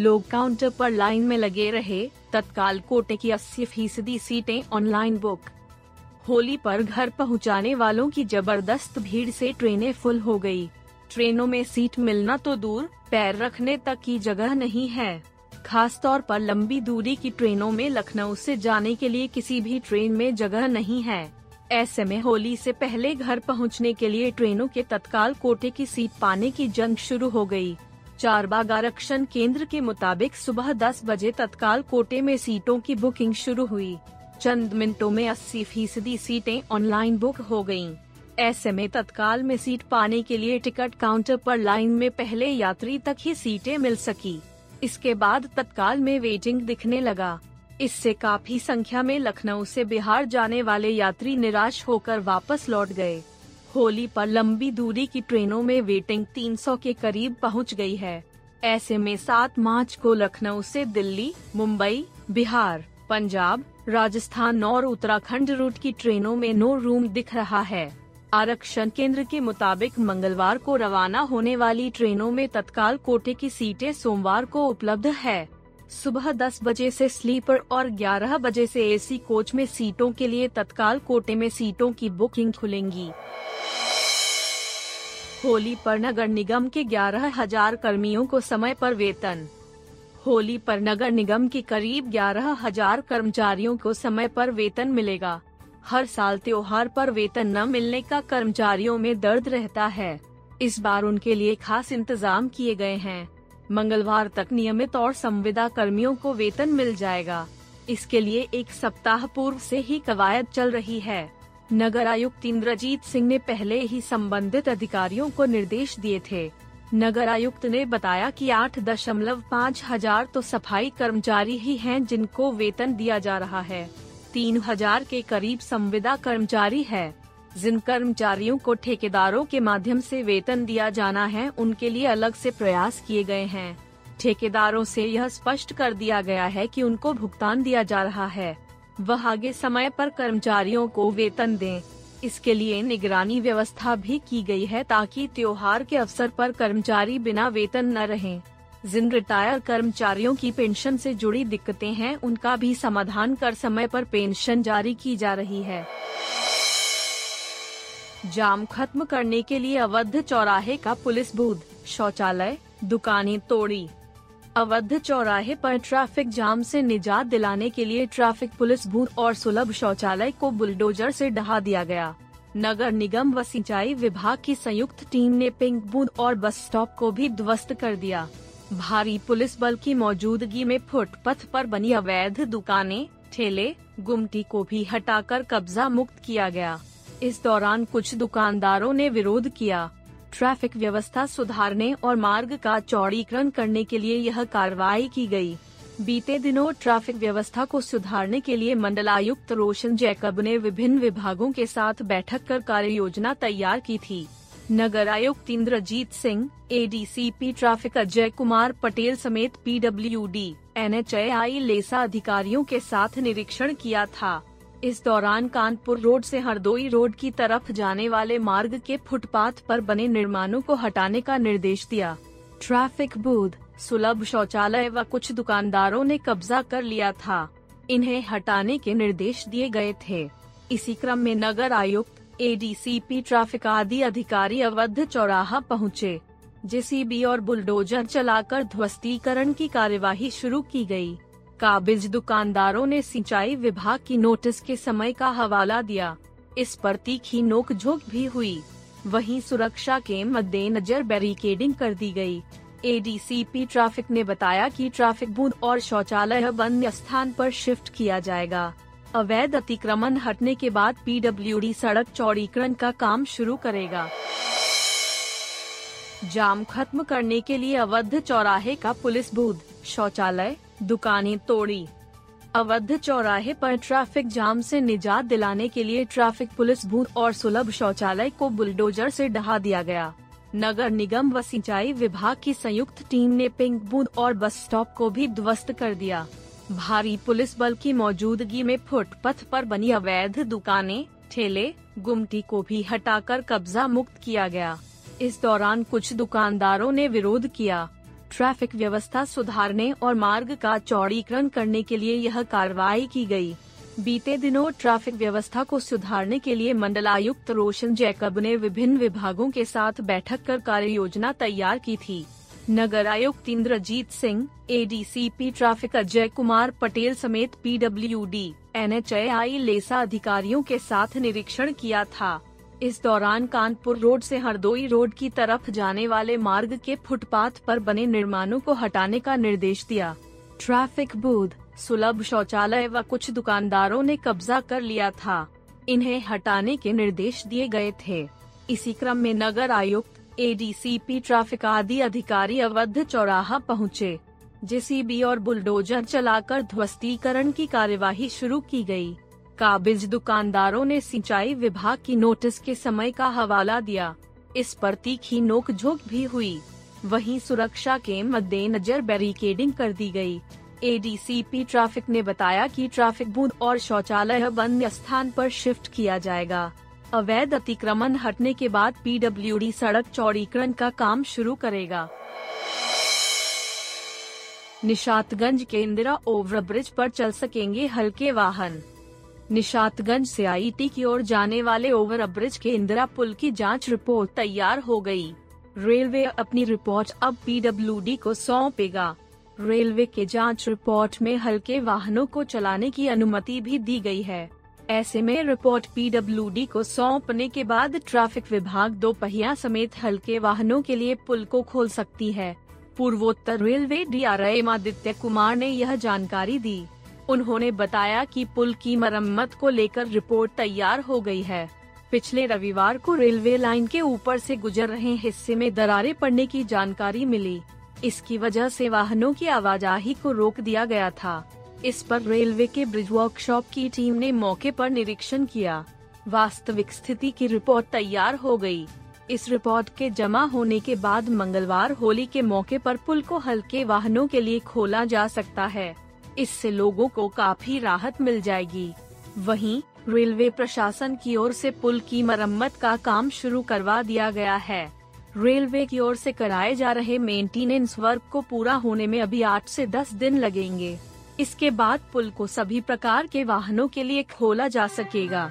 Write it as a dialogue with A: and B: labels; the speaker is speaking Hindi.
A: लोग काउंटर पर लाइन में लगे रहे तत्काल कोटे की 80 फ़ीसदी सीटें ऑनलाइन बुक होली पर घर पहुँचाने वालों की ज़बरदस्त भीड़ से ट्रेनें फुल हो गई। ट्रेनों में सीट मिलना तो दूर, पैर रखने तक की जगह नहीं है खास तौर पर लंबी दूरी की ट्रेनों में लखनऊ से जाने के लिए किसी भी ट्रेन में जगह नहीं है ऐसे में होली से पहले घर पहुँचने के लिए ट्रेनों के तत्काल कोटे की सीट पाने की जंग शुरू हो गई। चार बाग आरक्षण केंद्र के मुताबिक सुबह 10 बजे तत्काल कोटे में सीटों की बुकिंग शुरू हुई। चंद मिनटों में 80 फ़ीसदी सीटें ऑनलाइन बुक हो गयीं। ऐसे में तत्काल में सीट पाने के लिए टिकट काउंटर पर लाइन में पहले यात्री तक ही सीटें मिल सकी। इसके बाद तत्काल में वेटिंग दिखने लगा। इससे काफ़ी संख्या में लखनऊ से बिहार जाने वाले यात्री निराश होकर वापस लौट गए। होली पर लंबी दूरी की ट्रेनों में वेटिंग 300 के करीब पहुँच गई है। ऐसे में 7 मार्च को लखनऊ से दिल्ली, मुंबई, बिहार, पंजाब, राजस्थान और उत्तराखंड रूट की ट्रेनों में नो रूम दिख रहा है। आरक्षण केंद्र के मुताबिक मंगलवार को रवाना होने वाली ट्रेनों में तत्काल कोटे की सीटें सोमवार को उपलब्ध है। सुबह 10 बजे से स्लीपर और 11 बजे से एसी कोच में सीटों के लिए तत्काल कोटे में सीटों की बुकिंग खुलेंगी। होली पर नगर निगम के ग्यारह हज़ार कर्मियों को समय पर वेतन। होली पर नगर निगम के करीब ग्यारह हज़ार कर्मचारियों को समय पर वेतन मिलेगा। हर साल त्योहार पर वेतन न मिलने का कर्मचारियों में दर्द रहता है। इस बार उनके लिए खास इंतज़ाम किए गए हैं। मंगलवार तक नियमित और संविदा कर्मियों को वेतन मिल जाएगा। इसके लिए एक सप्ताह पूर्व से ही कवायद चल रही है। नगर आयुक्त इंद्रजीत सिंह ने पहले ही संबंधित अधिकारियों को निर्देश दिए थे। नगर आयुक्त ने बताया कि आठ दशमलव पाँच हज़ार तो सफ़ाई कर्मचारी ही हैं जिनको वेतन दिया जा रहा है। तीन हज़ार के करीब संविदा कर्मचारी है। जिन कर्मचारियों को ठेकेदारों के माध्यम से वेतन दिया जाना है, उनके लिए अलग से प्रयास किए गए हैं ठेकेदारों से यह स्पष्ट कर दिया गया है कि उनको भुगतान दिया जा रहा है वह आगे समय पर कर्मचारियों को वेतन दें। इसके लिए निगरानी व्यवस्था भी की गई है ताकि त्योहार के अवसर पर कर्मचारी बिना वेतन न रहें। जिन रिटायर कर्मचारियों की पेंशन से जुड़ी दिक्कतें हैं, उनका भी समाधान कर समय पर पेंशन जारी की जा रही है जाम खत्म करने के लिए अवध चौराहे का पुलिस बूथ, शौचालय, दुकानें तोड़ी। अवध चौराहे पर ट्रैफ़िक जाम से निजात दिलाने के लिए ट्रैफ़िक पुलिस बूथ और सुलभ शौचालय को बुलडोजर से ढहा दिया गया। नगर निगम व सिंचाई विभाग की संयुक्त टीम ने पिंक बूथ और बस स्टॉप को भी ध्वस्त कर दिया। भारी पुलिस बल की मौजूदगी में फुटपथ पर बनी अवैध दुकानें, ठेले, गुमटी को भी हटाकर कब्जा मुक्त किया गया। इस दौरान कुछ दुकानदारों ने विरोध किया। ट्रैफ़िक व्यवस्था सुधारने और मार्ग का चौड़ीकरण करने के लिए यह कार्रवाई की गई। बीते दिनों ट्रैफ़िक व्यवस्था को सुधारने के लिए मंडलायुक्त रोशन जैकब ने विभिन्न विभागों के साथ बैठक कर कार्य योजना तैयार की थी। नगर आयुक्त इंद्रजीत सिंह एडीसीपी ट्रैफ़िक अजय कुमार पटेल समेत पीडब्ल्यूडी, एनएचएआई लेसा अधिकारियों के साथ निरीक्षण किया था। इस दौरान कानपुर रोड से हरदोई रोड की तरफ़ जाने वाले मार्ग के फुटपाथ पर बने निर्माणों को हटाने का निर्देश दिया। ट्रैफ़िक बूथ सुलभ शौचालय व कुछ दुकानदारों ने कब्जा कर लिया था। इन्हें हटाने के निर्देश दिए गए थे। इसी क्रम में नगर आयुक्त एडीसीपी ट्रैफ़िक आदि अधिकारी अवध चौराहा पहुँचे, जेसीबी और बुलडोजर चलाकर ध्वस्तीकरण की कार्यवाही शुरू की गई। काबिज दुकानदारों ने सिंचाई विभाग की नोटिस के समय का हवाला दिया। इस पर तीखी नोकझोंक भी हुई। वहीं सुरक्षा के मद्देनजर बैरिकेडिंग कर दी गई। एडीसीपी ट्रैफ़िक ने बताया कि ट्रैफ़िक बूथ और शौचालय अन्य स्थान पर शिफ्ट किया जाएगा। अवैध अतिक्रमण हटने के बाद पीडब्ल्यूडी सड़क चौड़ीकरण का काम शुरू करेगा। जाम खत्म करने के लिए अवध चौराहे का पुलिस बूथ, शौचालय दुकानें तोड़ी। अवध चौराहे पर ट्रैफ़िक जाम से निजात दिलाने के लिए ट्रैफ़िक पुलिस बूथ और सुलभ शौचालय को बुलडोजर से ढहा दिया गया। नगर निगम व सिंचाई विभाग की संयुक्त टीम ने पिंक बूथ और बस स्टॉप को भी ध्वस्त कर दिया। भारी पुलिस बल की मौजूदगी में फुटपथ पर बनी अवैध दुकानें, ठेले, गुमटी को भी हटाकर कब्जा मुक्त किया गया। इस दौरान कुछ दुकानदारों ने विरोध किया। ट्रैफ़िक व्यवस्था सुधारने और मार्ग का चौड़ीकरण करने के लिए यह कार्रवाई की गई। बीते दिनों ट्रैफ़िक व्यवस्था को सुधारने के लिए मंडलायुक्त रोशन जैकब ने विभिन्न विभागों के साथ बैठक कर कार्य योजना तैयार की थी नगर आयुक्त इंद्रजीत सिंह एडीसीपी ट्रैफ़िक अजय कुमार पटेल समेत पीडब्ल्यूडी, एनएचएआई लेसा अधिकारियों के साथ निरीक्षण किया था इस दौरान कानपुर रोड से हरदोई रोड की तरफ़ जाने वाले मार्ग के फुटपाथ पर बने निर्माणों को हटाने का निर्देश दिया। ट्रैफ़िक बूथ सुलभ शौचालय व कुछ दुकानदारों ने कब्जा कर लिया था। इन्हें हटाने के निर्देश दिए गए थे। इसी क्रम में नगर आयुक्त एडीसीपी ट्रैफ़िक आदि अधिकारी अवध चौराहा पहुँचे जेसीबी और बुलडोजर चलाकर ध्वस्तीकरण की कार्यवाही शुरू की गई। काबिज दुकानदारों ने सिंचाई विभाग की नोटिस के समय का हवाला दिया। इस पर तीखी नोकझोंक भी हुई। वहीं सुरक्षा के मद्देनजर बैरिकेडिंग कर दी गई। एडीसीपी ट्रैफ़िक ने बताया कि ट्रैफ़िक बूथ और शौचालय बंद स्थान पर शिफ्ट किया जाएगा। अवैध अतिक्रमण हटने के बाद पीडब्ल्यूडी सड़क चौड़ीकरण का काम शुरू करेगा। निशातगंज के इंदिरा ओवरब्रिज पर चल सकेंगे हल्के वाहन। निशातगंज से आईटी की ओर जाने वाले ओवर ब्रिज के इंदिरा पुल की जाँच रिपोर्ट तैयार हो गई। रेलवे अपनी रिपोर्ट अब पीडब्ल्यूडी को सौंपेगा। रेलवे के जाँच रिपोर्ट में हल्के वाहनों को चलाने की अनुमति भी दी गई है। ऐसे में रिपोर्ट पीडब्ल्यूडी को सौंपने के बाद ट्रैफ़िक विभाग दो पहिया समेत हल्के वाहनों के लिए पुल को खोल सकती है। पूर्वोत्तर रेलवे डी आदित्य कुमार ने यह जानकारी दी। उन्होंने बताया कि पुल की मरम्मत को लेकर रिपोर्ट तैयार हो गई है। पिछले रविवार को रेलवे लाइन के ऊपर से गुजर रहे हिस्से में दरारें पड़ने की जानकारी मिली। इसकी वजह से वाहनों की आवाजाही को रोक दिया गया था। इस पर रेलवे के ब्रिज वर्कशॉप की टीम ने मौके पर निरीक्षण किया। वास्तविक स्थिति की रिपोर्ट तैयार हो गई। इस रिपोर्ट के जमा होने के बाद मंगलवार होली के मौके पर पुल को हल्के वाहनों के लिए खोला जा सकता है। इससे लोगों को काफ़ी राहत मिल जाएगी। वहीं, रेलवे प्रशासन की ओर से पुल की मरम्मत का काम शुरू करवा दिया गया है। रेलवे की ओर से कराए जा रहे मेंटेनेंस वर्क को पूरा होने में अभी आठ से दस दिन लगेंगे। इसके बाद पुल को सभी प्रकार के वाहनों के लिए खोला जा सकेगा।